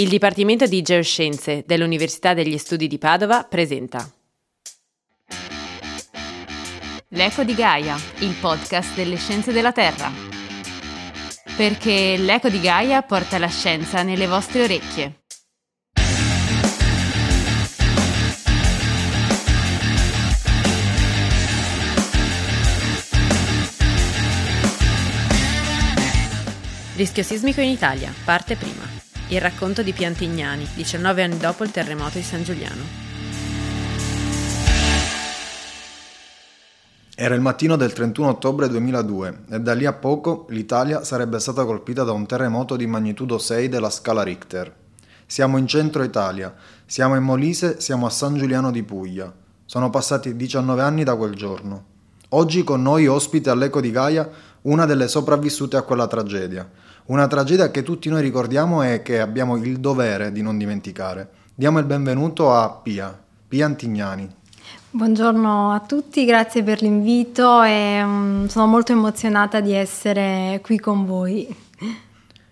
Il Dipartimento di Geoscienze dell'Università degli Studi di Padova presenta L'Eco di Gaia, il podcast delle scienze della Terra. Perché l'Eco di Gaia porta la scienza nelle vostre orecchie. Rischio sismico in Italia, parte prima. Il racconto di Piantignani, 19 anni dopo il terremoto di San Giuliano. Era il mattino del 31 ottobre 2002 e da lì a poco l'Italia sarebbe stata colpita da un terremoto di magnitudo 6 della scala Richter. Siamo in centro Italia, siamo in Molise, siamo a San Giuliano di Puglia. Sono passati 19 anni da quel giorno. Oggi con noi ospite all'Eco di Gaia una delle sopravvissute a quella tragedia una tragedia che tutti noi ricordiamo e che abbiamo il dovere di non dimenticare. Diamo il benvenuto a Pia, Pia Antignani. Buongiorno a tutti, grazie per l'invito e um, sono molto emozionata di essere qui con voi.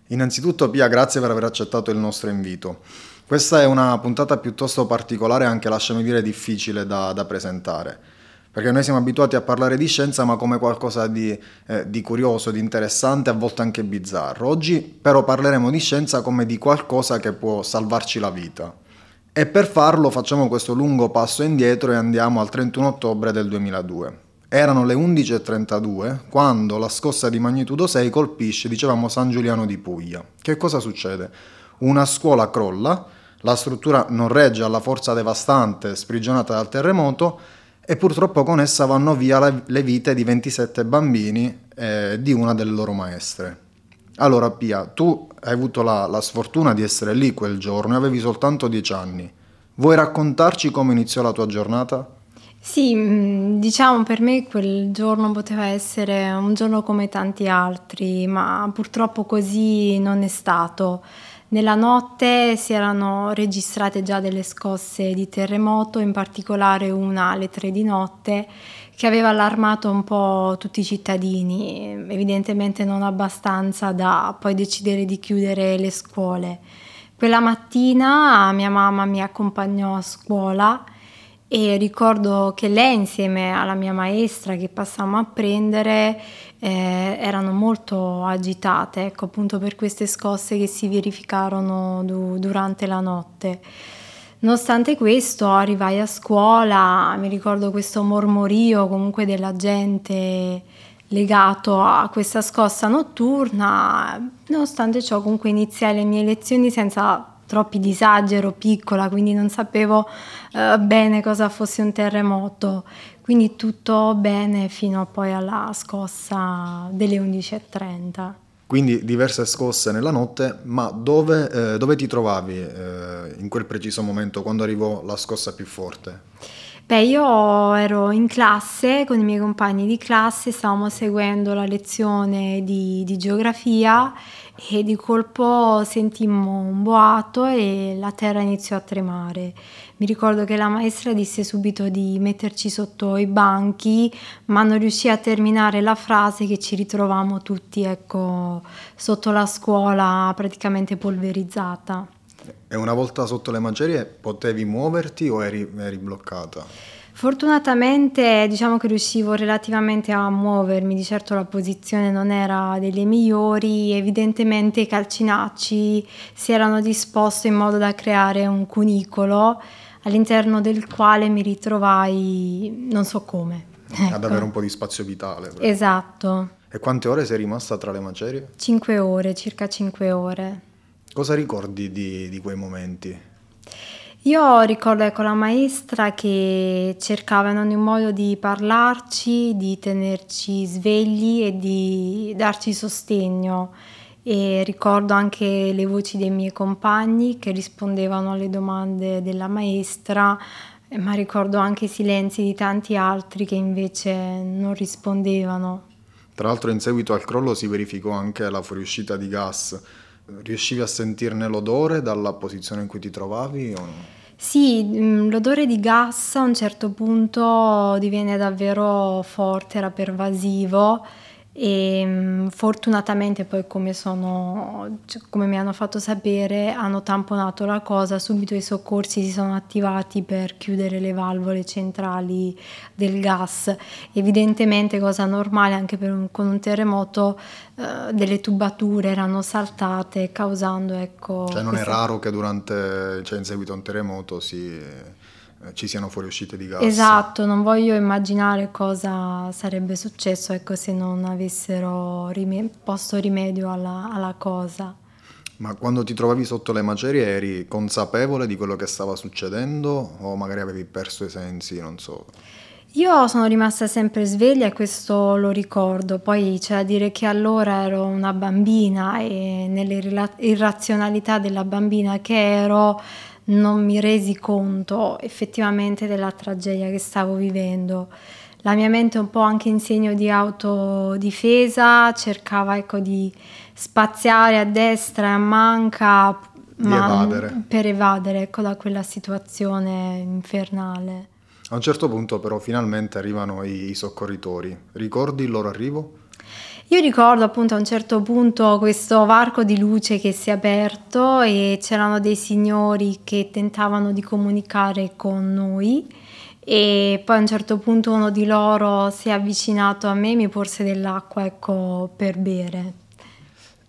Innanzitutto Pia, grazie per aver accettato il nostro invito. Questa è una puntata piuttosto particolare e anche, lasciami dire, difficile da, da presentare perché noi siamo abituati a parlare di scienza ma come qualcosa di, eh, di, curioso, di interessante, a volte anche bizzarro. Oggi però parleremo di scienza come di qualcosa che può salvarci la vita. E per farlo facciamo questo lungo passo indietro e andiamo al 31 ottobre del 2002. Erano le 11.32 quando la scossa di magnitudo 6 colpisce, dicevamo, San Giuliano di Puglia. Che cosa succede? Una scuola crolla, la struttura non regge alla forza devastante sprigionata dal terremoto e purtroppo con essa vanno via le vite di 27 bambini eh, di una delle loro maestre. Allora Pia, tu hai avuto la, la sfortuna di essere lì quel giorno e avevi soltanto 10 anni. Vuoi raccontarci come iniziò la tua giornata? Sì, mm, diciamo per me quel giorno poteva essere un giorno come tanti altri, ma purtroppo così non è stato. Nella notte si erano registrate già delle scosse di terremoto, in particolare una alle tre di notte che aveva allarmato un po' tutti i cittadini, evidentemente non abbastanza da poi decidere di chiudere le scuole. Quella mattina mia mamma mi accompagnò a scuola e ricordo che lei insieme alla mia maestra che passammo a prendere eh, erano molto agitate, ecco appunto per queste scosse che si verificarono du- durante la notte. Nonostante questo arrivai a scuola, mi ricordo questo mormorio comunque della gente legato a questa scossa notturna, nonostante ciò comunque iniziai le mie lezioni senza troppi disagi, ero piccola, quindi non sapevo eh, bene cosa fosse un terremoto. Quindi tutto bene fino a poi alla scossa delle 11.30. Quindi diverse scosse nella notte, ma dove, eh, dove ti trovavi eh, in quel preciso momento quando arrivò la scossa più forte? Beh, io ero in classe con i miei compagni di classe, stavamo seguendo la lezione di, di geografia e di colpo sentimmo un boato e la terra iniziò a tremare. Mi ricordo che la maestra disse subito di metterci sotto i banchi, ma non riuscì a terminare la frase che ci ritrovavamo tutti, ecco, sotto la scuola praticamente polverizzata. E una volta sotto le macerie potevi muoverti o eri, eri bloccata? Fortunatamente diciamo che riuscivo relativamente a muovermi, di certo la posizione non era delle migliori, evidentemente i calcinacci si erano disposti in modo da creare un cunicolo all'interno del quale mi ritrovai non so come. Ecco. Ad avere un po' di spazio vitale. Però. Esatto. E quante ore sei rimasta tra le macerie? Cinque ore, circa cinque ore. Cosa ricordi di, di quei momenti? Io ricordo ecco, la maestra che cercava in ogni modo di parlarci, di tenerci svegli e di darci sostegno e ricordo anche le voci dei miei compagni che rispondevano alle domande della maestra, ma ricordo anche i silenzi di tanti altri che invece non rispondevano. Tra l'altro in seguito al crollo si verificò anche la fuoriuscita di gas Riuscivi a sentirne l'odore dalla posizione in cui ti trovavi o no? Sì, mm, l'odore di gas a un certo punto diviene davvero forte, era pervasivo e mm, fortunatamente poi come, sono, cioè, come mi hanno fatto sapere hanno tamponato la cosa, subito i soccorsi si sono attivati per chiudere le valvole centrali del gas, evidentemente cosa normale anche un, con un terremoto eh, delle tubature erano saltate causando ecco... Cioè non questa... è raro che durante, cioè in seguito a un terremoto si ci siano fuoriuscite di gas. Esatto, non voglio immaginare cosa sarebbe successo ecco, se non avessero rime- posto rimedio alla, alla, cosa. Ma quando ti trovavi sotto le macerie eri consapevole di quello che stava succedendo o magari avevi perso i sensi, non so? Io sono rimasta sempre sveglia e questo lo ricordo, poi c'è da dire che allora ero una bambina e nelle irrazionalità della bambina che ero non mi resi conto effettivamente della tragedia che stavo vivendo. La mia mente un po' anche in segno di autodifesa cercava ecco, di spaziare a destra e a manca evadere. per evadere ecco, da quella situazione infernale. A un certo punto però finalmente arrivano i, i soccorritori. Ricordi il loro arrivo? Io ricordo appunto a un certo punto questo varco di luce che si è aperto e c'erano dei signori che tentavano di comunicare con noi e poi a un certo punto uno di loro si è avvicinato a me e mi porse dell'acqua ecco, per bere.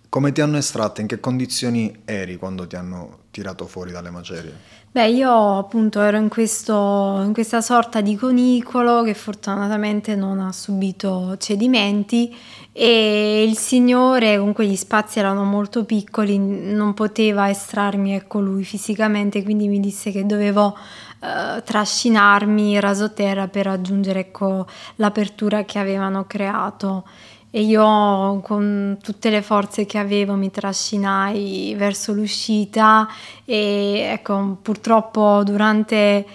Come ti hanno estratto? In che condizioni eri quando ti hanno tirato fuori dalle macerie? Beh, io appunto ero in, questo, in questa sorta di conicolo che fortunatamente non ha subito cedimenti e il signore, comunque gli spazi erano molto piccoli, non poteva estrarmi ecco lui fisicamente, quindi mi disse che dovevo eh, trascinarmi rasoterra per raggiungere ecco, l'apertura che avevano creato e io con tutte le forze che avevo mi trascinai verso l'uscita e ecco purtroppo durante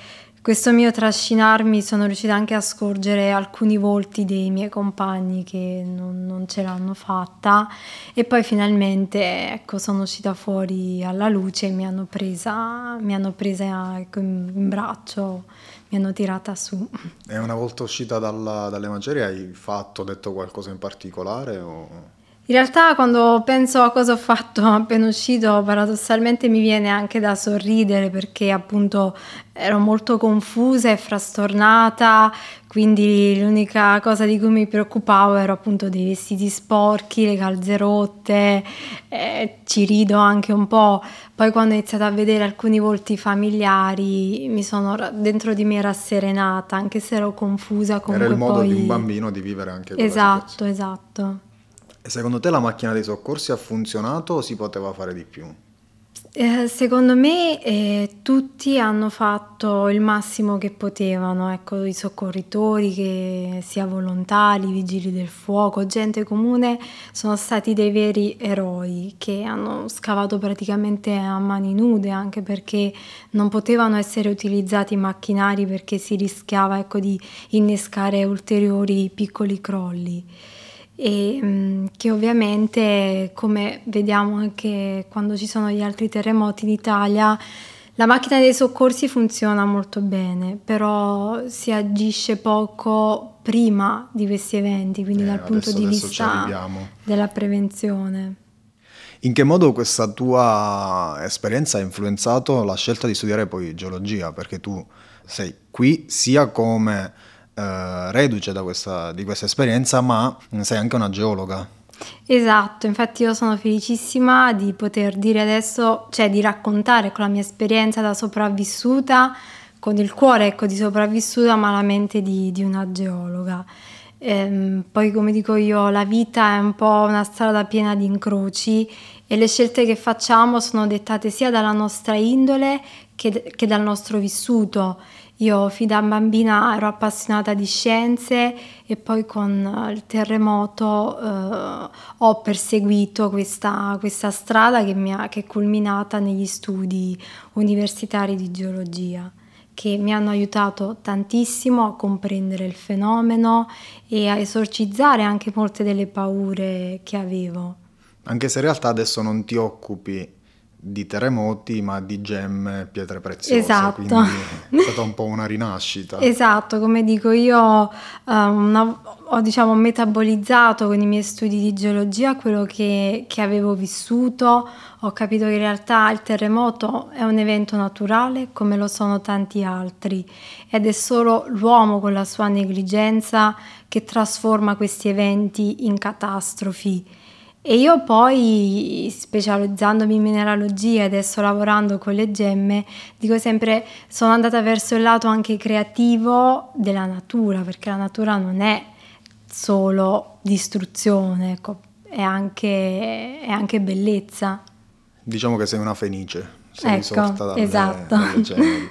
questo mio trascinarmi sono riuscita anche a scorgere alcuni volti dei miei compagni che non, non ce l'hanno fatta. E poi finalmente ecco, sono uscita fuori alla luce e mi hanno presa, mi hanno presa ecco, in, in braccio mi hanno tirata su. E una volta uscita dalla, dalle macerie hai fatto, detto qualcosa in particolare? O... In realtà quando penso a cosa ho fatto appena uscito, paradossalmente mi viene anche da sorridere perché appunto ero molto confusa e frastornata, quindi l'unica cosa di cui mi preoccupavo era appunto dei vestiti sporchi, le calze rotte, eh, ci rido anche un po'. Poi quando ho iniziato a vedere alcuni volti familiari mi sono dentro di me rasserenata, anche se ero confusa. Era il modo poi... di un bambino di vivere anche Esatto, esatto. E secondo te la macchina dei soccorsi ha funzionato o si poteva fare di più? Eh, secondo me eh, tutti hanno fatto il massimo che potevano, ecco, i soccorritori, che sia volontari, vigili del fuoco, gente comune, sono stati dei veri eroi che hanno scavato praticamente a mani nude, anche perché non potevano essere utilizzati macchinari perché si rischiava ecco, di innescare ulteriori piccoli crolli e mm, che ovviamente come vediamo anche quando ci sono gli altri terremoti in Italia la macchina dei soccorsi funziona molto bene, però si agisce poco prima di questi eventi, quindi eh, dal punto adesso, di adesso vista della prevenzione. In che modo questa tua esperienza ha influenzato la scelta di studiare poi geologia? Perché tu sei qui sia come eh, reduce questa, di questa esperienza, ma sei anche una geologa. Esatto, infatti io sono felicissima di poter dire adesso, cioè di raccontare con la mia esperienza da sopravvissuta, con il cuore ecco, di sopravvissuta, ma la mente di, di una geologa. Ehm, poi come dico io, la vita è un po' una strada piena di incroci e le scelte che facciamo sono dettate sia dalla nostra indole che, che dal nostro vissuto io fin da bambina ero appassionata di scienze e poi con il terremoto eh, ho perseguito questa, questa strada che, mi ha, che è culminata negli studi universitari di geologia che mi hanno aiutato tantissimo a comprendere il fenomeno e a esorcizzare anche molte delle paure che avevo. Anche se in realtà adesso non ti occupi di terremoti, ma di gemme, pietre preziose. Esatto. Quindi è stata un po' una rinascita. Esatto, come dico io, um, ho diciamo, metabolizzato con i miei studi di geologia quello che, che avevo vissuto, ho capito che in realtà il terremoto è un evento naturale come lo sono tanti altri ed è solo l'uomo con la sua negligenza che trasforma questi eventi in catastrofi. E io poi, specializzandomi in mineralogia e adesso lavorando con le gemme, dico sempre, sono andata verso il lato anche creativo della natura, perché la natura non è solo distruzione, ecco, è, anche, è anche bellezza. Diciamo che sei una fenice, sei ecco, risorta dalle, esatto. dalle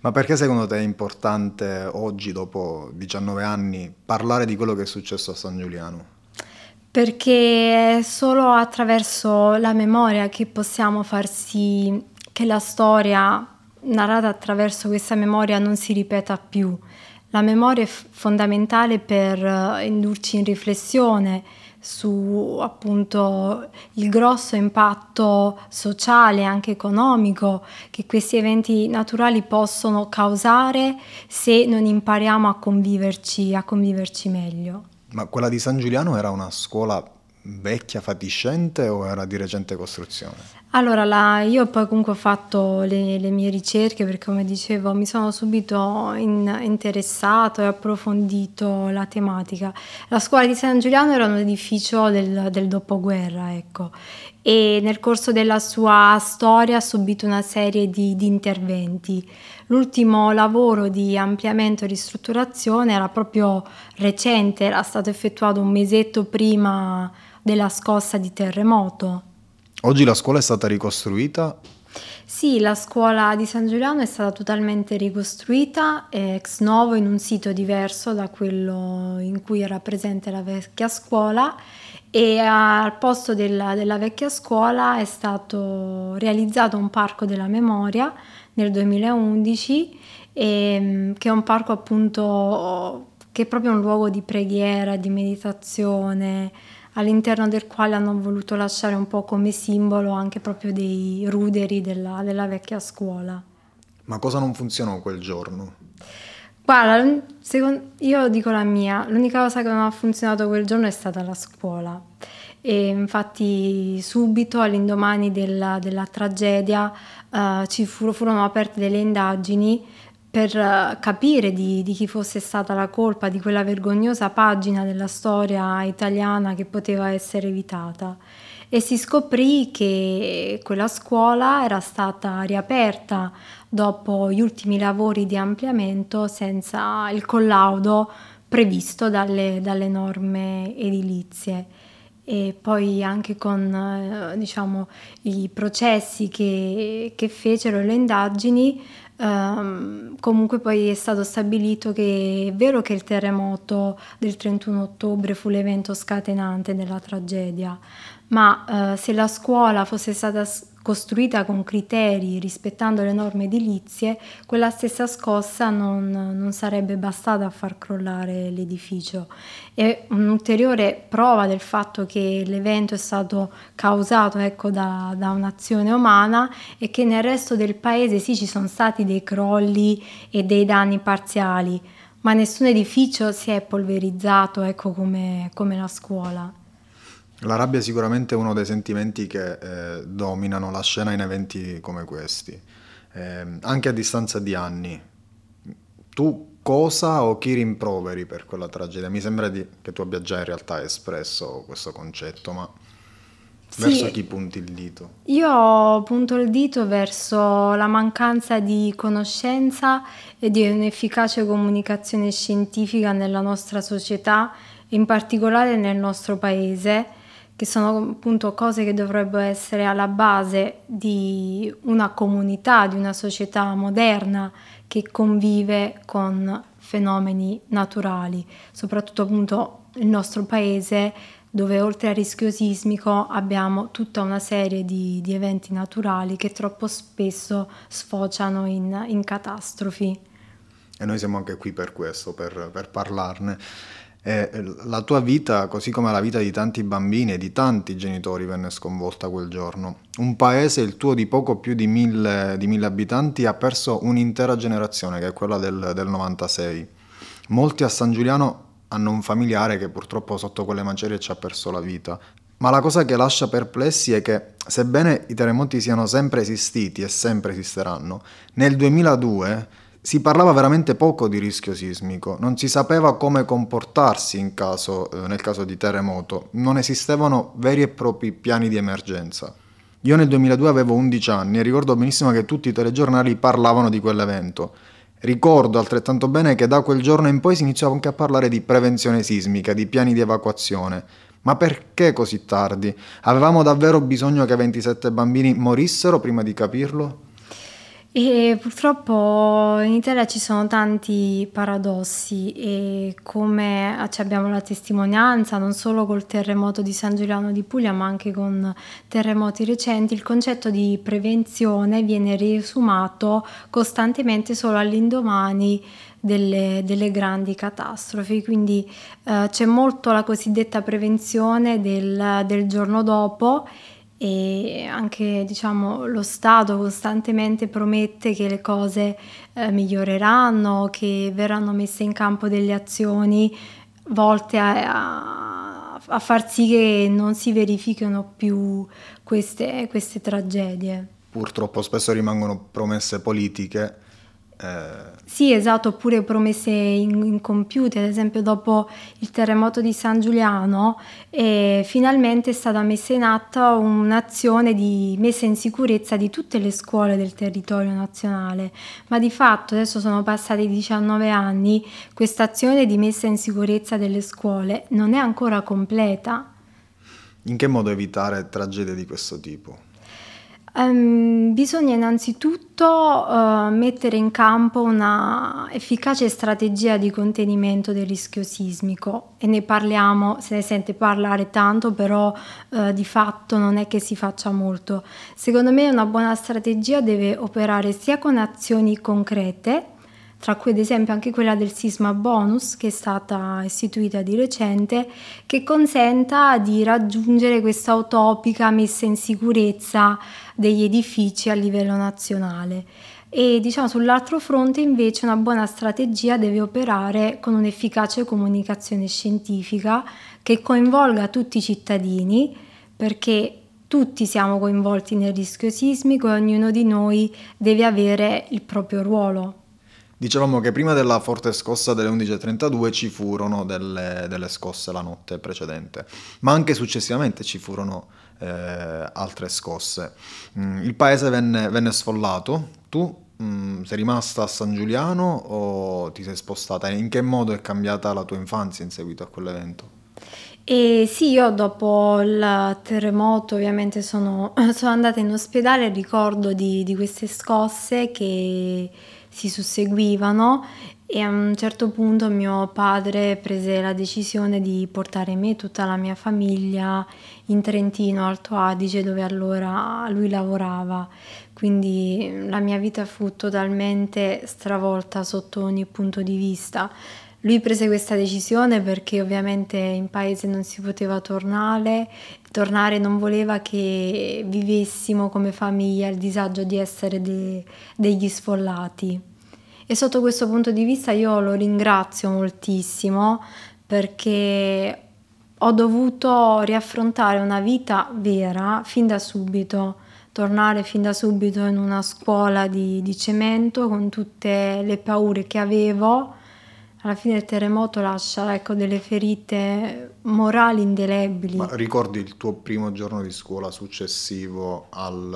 Ma perché secondo te è importante oggi, dopo 19 anni, parlare di quello che è successo a San Giuliano? Perché è solo attraverso la memoria che possiamo far sì che la storia narrata attraverso questa memoria non si ripeta più. La memoria è fondamentale per uh, indurci in riflessione su appunto il grosso impatto sociale e anche economico che questi eventi naturali possono causare se non impariamo a conviverci, a conviverci meglio. Ma quella di San Giuliano era una scuola vecchia, fatiscente o era di recente costruzione? Allora, la, io poi comunque ho fatto le, le, mie ricerche perché come dicevo mi sono subito in, interessato e approfondito la tematica. La scuola di San Giuliano era un edificio del, del dopoguerra, ecco, e nel corso della sua storia ha subito una serie di, di interventi. L'ultimo lavoro di ampliamento e ristrutturazione era proprio recente, era stato effettuato un mesetto prima della scossa di terremoto. Oggi la scuola è stata ricostruita? Sì, la scuola di San Giuliano è stata totalmente ricostruita ex novo in un sito diverso da quello in cui era presente la vecchia scuola e al posto della, della vecchia scuola è stato realizzato un parco della memoria nel 2011, e, ehm, che è un parco appunto che è proprio un luogo di preghiera, di meditazione, all'interno del quale hanno voluto lasciare un po' come simbolo anche proprio dei ruderi della, della vecchia scuola. Ma cosa non funzionò quel giorno? Guarda, secondo, io dico la mia, l'unica cosa che non ha funzionato quel giorno è stata la scuola. E infatti subito all'indomani della, della tragedia uh, ci fu, furono aperte delle indagini per uh, capire di, di, chi fosse stata la colpa di quella vergognosa pagina della storia italiana che poteva essere evitata. E si scoprì che quella scuola era stata riaperta dopo gli ultimi lavori di ampliamento senza il collaudo previsto dalle, dalle norme edilizie e poi anche con eh, diciamo, i processi che, che, fecero le indagini, ehm, comunque poi è stato stabilito che è vero che il terremoto del 31 ottobre fu l'evento scatenante della tragedia, ma eh, se la scuola fosse stata costruita con criteri rispettando le norme edilizie, quella stessa scossa non, non, sarebbe bastata a far crollare l'edificio. E un'ulteriore prova del fatto che l'evento è stato causato ecco, da, da, un'azione umana è che nel resto del paese sì ci sono stati dei crolli e dei danni parziali, ma nessun edificio si è polverizzato ecco, come, come la scuola. La rabbia è sicuramente uno dei sentimenti che eh, dominano la scena in eventi come questi, eh, anche a distanza di anni. Tu cosa o chi rimproveri per quella tragedia? Mi sembra di, che tu abbia già in realtà espresso questo concetto, ma sì, verso chi punti il dito? Io punto il dito verso la mancanza di conoscenza e di un'efficace comunicazione scientifica nella nostra società, in particolare nel nostro paese che sono appunto cose che dovrebbero essere alla base di una comunità, di una società moderna che convive con fenomeni naturali, soprattutto appunto il nostro paese dove oltre al rischio sismico abbiamo tutta una serie di, di eventi naturali che troppo spesso sfociano in, in, catastrofi. E noi siamo anche qui per questo, per, per parlarne. E la tua vita, così come la vita di tanti bambini e di tanti genitori, venne sconvolta quel giorno. Un paese, il tuo di poco più di mille, di mille abitanti, ha perso un'intera generazione, che è quella del, del 96. Molti a San Giuliano hanno un familiare che purtroppo sotto quelle macerie ci ha perso la vita. Ma la cosa che lascia perplessi è che, sebbene i terremoti siano sempre esistiti e sempre esisteranno, nel 2002 si parlava veramente poco di rischio sismico, non si sapeva come comportarsi caso, eh, nel caso di terremoto, non esistevano veri e propri piani di emergenza. Io nel 2002 avevo 11 anni e ricordo benissimo che tutti i telegiornali parlavano di quell'evento. Ricordo altrettanto bene che da quel giorno in poi si iniziava anche a parlare di prevenzione sismica, di piani di evacuazione. Ma perché così tardi? Avevamo davvero bisogno che 27 bambini morissero prima di capirlo? E purtroppo in Italia ci sono tanti paradossi e come abbiamo la testimonianza non solo col terremoto di San Giuliano di Puglia ma anche con terremoti recenti, il concetto di prevenzione viene riesumato costantemente solo all'indomani delle, delle grandi catastrofi, quindi eh, c'è molto la cosiddetta prevenzione del, del giorno dopo e anche diciamo, lo Stato costantemente promette che le cose eh, miglioreranno, che verranno messe in campo delle azioni volte a, a, a far sì che non si verifichino più queste, queste tragedie. Purtroppo spesso rimangono promesse politiche eh... Sì, esatto, oppure promesse incompiute, ad esempio dopo il terremoto di San Giuliano eh, finalmente è stata messa in atto un'azione di messa in sicurezza di tutte le scuole del territorio nazionale, ma di fatto adesso sono passati 19 anni, questa azione di messa in sicurezza delle scuole non è ancora completa. In che modo evitare tragedie di questo tipo? Um, bisogna innanzitutto uh, mettere in campo una efficace strategia di contenimento del rischio sismico e ne parliamo, se ne sente parlare tanto, però uh, di fatto non è che si faccia molto. Secondo me una buona strategia deve operare sia con azioni concrete, tra cui ad esempio anche quella del sisma bonus che è stata istituita di recente, che consenta di raggiungere questa utopica messa in sicurezza degli edifici a livello nazionale. E diciamo sull'altro fronte invece una buona strategia deve operare con un'efficace comunicazione scientifica che coinvolga tutti i cittadini perché tutti siamo coinvolti nel rischio sismico e ognuno di noi deve avere il proprio ruolo. Dicevamo che prima della forte scossa delle 11.32 ci furono delle, delle scosse la notte precedente, ma anche successivamente ci furono eh, altre scosse. Mm, il paese venne, venne sfollato, tu mm, sei rimasta a San Giuliano o ti sei spostata? In che modo è cambiata la tua infanzia in seguito a quell'evento? E sì, io dopo il terremoto ovviamente sono, sono andata in ospedale ricordo di, di queste scosse che si susseguivano e a un certo punto mio padre prese la decisione di portare me e tutta la mia famiglia in Trentino, Alto Adige, dove allora lui lavorava. Quindi la mia vita fu totalmente stravolta sotto ogni punto di vista. Lui prese questa decisione perché ovviamente in paese non si poteva tornare, tornare non voleva che vivessimo come famiglia il disagio di essere de- degli sfollati. E sotto questo punto di vista io lo ringrazio moltissimo perché ho dovuto riaffrontare una vita vera fin da subito, tornare fin da subito in una scuola di, di cemento con tutte le paure che avevo alla fine il terremoto lascia ecco, delle ferite morali indelebili. Ma ricordi il tuo primo giorno di scuola successivo al,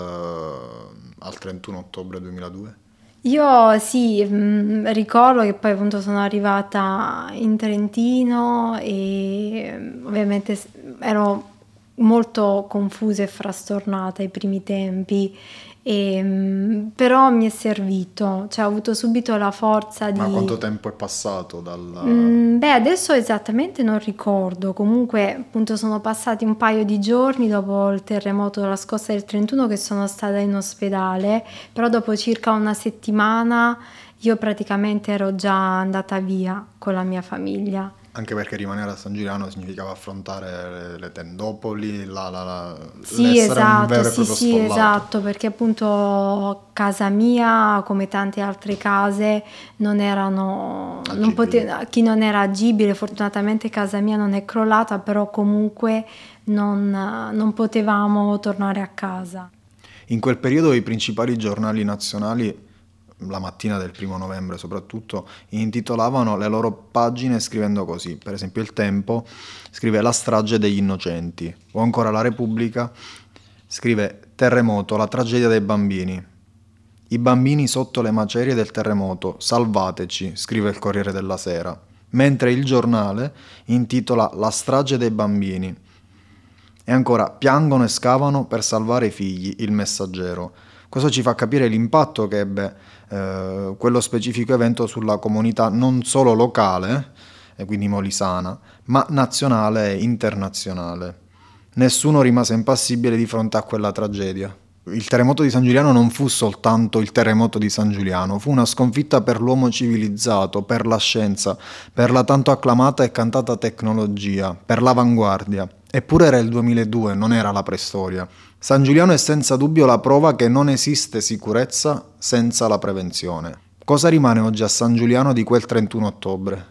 al 31 ottobre 2002? Io sì, mh, mm, ricordo che poi appunto sono arrivata in Trentino e mm, ovviamente ero molto confusa e frastornata ai primi tempi e, ehm, però mi è servito, cioè ho avuto subito la forza di... Ma quanto tempo è passato dal... Mm, beh, adesso esattamente non ricordo, comunque appunto sono passati un paio di giorni dopo il terremoto della scossa del 31 che sono stata in ospedale, però dopo circa una settimana io praticamente ero già andata via con la mia famiglia. Anche perché rimanere a San Giuliano significava affrontare le, le tendopoli, la, la, la, sì, esatto, sì, sì, esatto, perché appunto casa mia, come tante altre case, non erano, non pote- chi non era agibile, fortunatamente casa mia non è crollata, però comunque non, non potevamo tornare a casa. In quel periodo i principali giornali nazionali la mattina del primo novembre soprattutto, intitolavano le loro pagine scrivendo così. Per esempio il Tempo scrive La strage degli innocenti, o ancora La Repubblica scrive Terremoto, la tragedia dei bambini. I bambini sotto le macerie del terremoto, salvateci, scrive il Corriere della Sera, mentre il giornale intitola La strage dei bambini. E ancora piangono e scavano per salvare i figli, il messaggero. Questo ci fa capire l'impatto che ebbe eh, quello specifico evento sulla comunità non solo locale, e quindi molisana, ma nazionale e internazionale. Nessuno rimase impassibile di fronte a quella tragedia. Il terremoto di San Giuliano non fu soltanto il terremoto di San Giuliano, fu una sconfitta per l'uomo civilizzato, per la scienza, per la tanto acclamata e cantata tecnologia, per l'avanguardia. Eppure era il 2002, non era la preistoria. San Giuliano è senza dubbio la prova che non esiste sicurezza senza la prevenzione. Cosa rimane oggi a San Giuliano di quel 31 ottobre?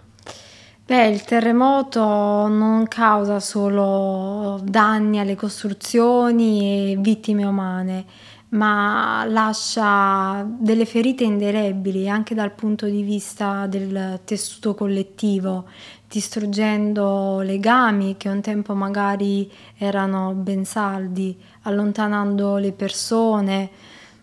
Beh, il terremoto non causa solo danni alle costruzioni e vittime umane, ma lascia delle ferite indelebili anche dal punto di vista del tessuto collettivo, distruggendo legami che un tempo magari erano ben saldi, allontanando le persone,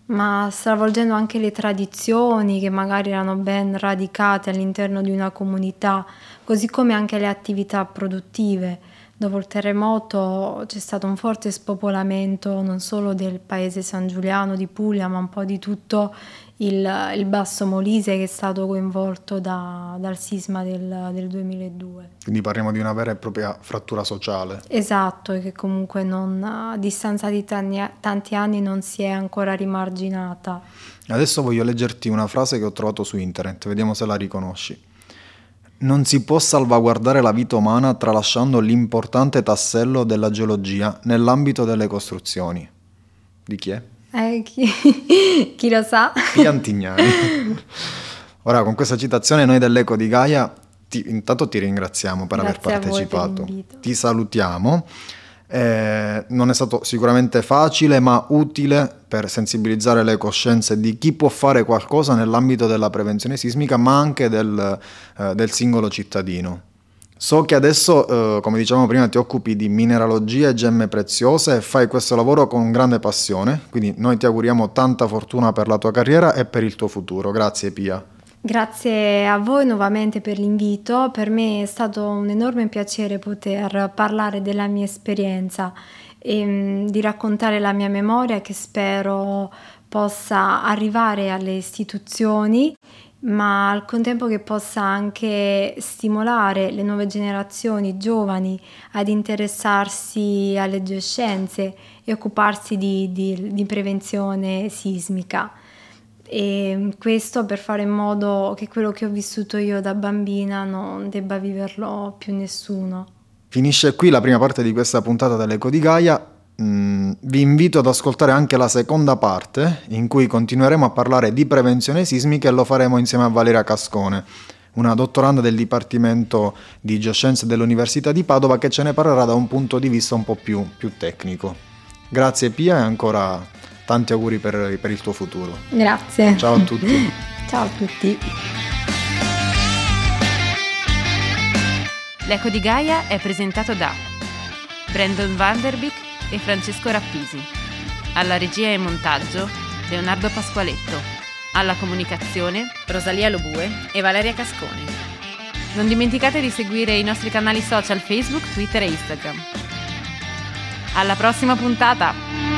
ma stravolgendo anche le tradizioni che magari erano ben radicate all'interno di una comunità, così come anche le attività produttive. Dopo il terremoto c'è stato un forte spopolamento non solo del paese San Giuliano di Puglia, ma un po' di tutto il, il Basso Molise che è stato coinvolto da, dal sisma del, del, 2002. Quindi parliamo di una vera e propria frattura sociale. Esatto, e che comunque non, a distanza di tanti, tanti anni non si è ancora rimarginata. Adesso voglio leggerti una frase che ho trovato su internet, vediamo se la riconosci. Non si può salvaguardare la vita umana tralasciando l'importante tassello della geologia nell'ambito delle costruzioni. Di chi è? Eh, chi, chi lo sa? Piantignani. Ora, con questa citazione noi dell'Eco di Gaia ti, intanto ti ringraziamo per Grazie aver partecipato. Ti salutiamo. Eh, non è stato sicuramente facile, ma utile per sensibilizzare le coscienze di chi può fare qualcosa nell'ambito della prevenzione sismica, ma anche del, eh, del singolo cittadino. So che adesso, eh, come dicevamo prima, ti occupi di mineralogia e gemme preziose e fai questo lavoro con grande passione, quindi noi ti auguriamo tanta fortuna per la tua carriera e per il tuo futuro. Grazie Pia. Grazie a voi nuovamente per l'invito, per me è stato un enorme piacere poter parlare della mia esperienza e mm, di raccontare la mia memoria che spero possa arrivare alle istituzioni ma al contempo che possa anche stimolare le nuove generazioni giovani ad interessarsi alle geoscienze e occuparsi di, di, di prevenzione sismica e questo per fare in modo che quello che ho vissuto io da bambina non debba viverlo più nessuno. Finisce qui la prima parte di questa puntata dell'Eco di Gaia. Mm, vi invito ad ascoltare anche la seconda parte in cui continueremo a parlare di prevenzione sismica e lo faremo insieme a Valeria Cascone, una dottoranda del Dipartimento di Geoscienze dell'Università di Padova che ce ne parlerà da un punto di vista un po' più, più tecnico. Grazie Pia e ancora tanti auguri per, per il tuo futuro. Grazie. Ciao a tutti. Ciao a tutti. L'Eco di Gaia è presentato da Brandon Vanderbeek e Francesco Rappisi. Alla regia e montaggio Leonardo Pasqualetto. Alla comunicazione Rosalia Lobue e Valeria Cascone. Non dimenticate di seguire i nostri canali social Facebook, Twitter e Instagram. Alla prossima puntata!